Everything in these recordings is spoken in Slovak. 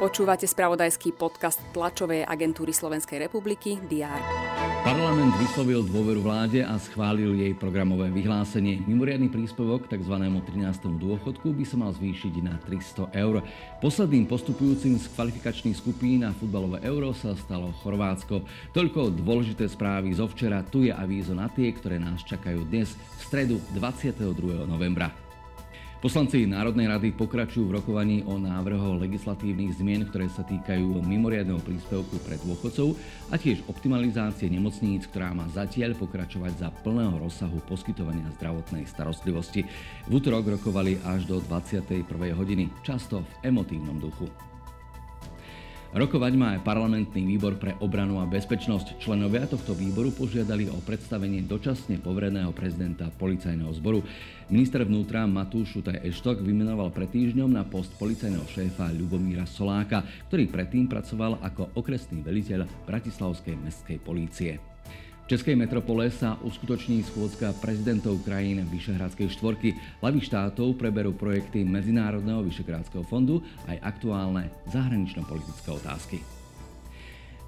Počúvate spravodajský podcast tlačovej agentúry Slovenskej republiky DR. Parlament vyslovil dôveru vláde a schválil jej programové vyhlásenie. Mimoriadný príspevok tzv. 13. dôchodku by sa mal zvýšiť na 300 eur. Posledným postupujúcim z kvalifikačných skupín na futbalové euro sa stalo Chorvátsko. Toľko dôležité správy zo včera. Tu je avízo na tie, ktoré nás čakajú dnes v stredu 22. novembra. Poslanci Národnej rady pokračujú v rokovaní o návrhoch legislatívnych zmien, ktoré sa týkajú mimoriadného príspevku pre dôchodcov a tiež optimalizácie nemocníc, ktorá má zatiaľ pokračovať za plného rozsahu poskytovania zdravotnej starostlivosti. V útorok rokovali až do 21. hodiny, často v emotívnom duchu. Rokovať má aj parlamentný výbor pre obranu a bezpečnosť. Členovia tohto výboru požiadali o predstavenie dočasne povereného prezidenta policajného zboru. Minister vnútra Matúš Šutaj Eštok vymenoval pred týždňom na post policajného šéfa Ľubomíra Soláka, ktorý predtým pracoval ako okresný veliteľ Bratislavskej mestskej polície českej metropole sa uskutoční schôdzka prezidentov krajín Vyšehradskej štvorky. Hlavy štátov preberú projekty Medzinárodného Vyšehradského fondu aj aktuálne zahranično-politické otázky.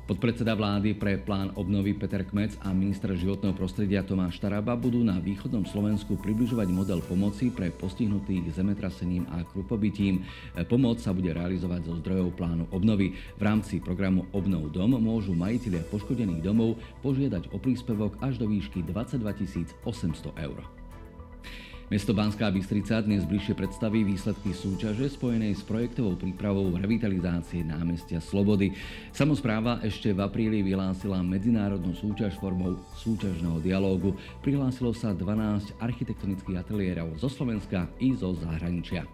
Podpredseda vlády pre plán obnovy Peter Kmec a minister životného prostredia Tomáš Taraba budú na východnom Slovensku približovať model pomoci pre postihnutých zemetrasením a krupobytím. Pomoc sa bude realizovať zo zdrojov plánu obnovy. V rámci programu Obnov dom môžu majiteľia poškodených domov požiadať o príspevok až do výšky 22 800 eur. Mesto Banská Bystrica dnes bližšie predstaví výsledky súťaže spojenej s projektovou prípravou revitalizácie námestia Slobody. Samozpráva ešte v apríli vyhlásila medzinárodnú súťaž formou súťažného dialógu. Prihlásilo sa 12 architektonických ateliérov zo Slovenska i zo zahraničia.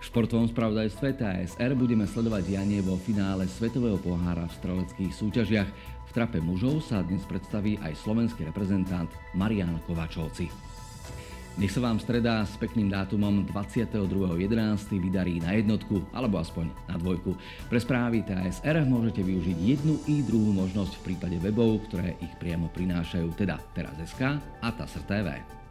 V športovom spravodajstve TSR budeme sledovať dianie vo finále Svetového pohára v streleckých súťažiach. V trape mužov sa dnes predstaví aj slovenský reprezentant Marian Kovačovci. Nech sa vám streda s pekným dátumom 22.11. vydarí na jednotku alebo aspoň na dvojku. Pre správy TSR môžete využiť jednu i druhú možnosť v prípade webov, ktoré ich priamo prinášajú, teda teraz.sk a TASR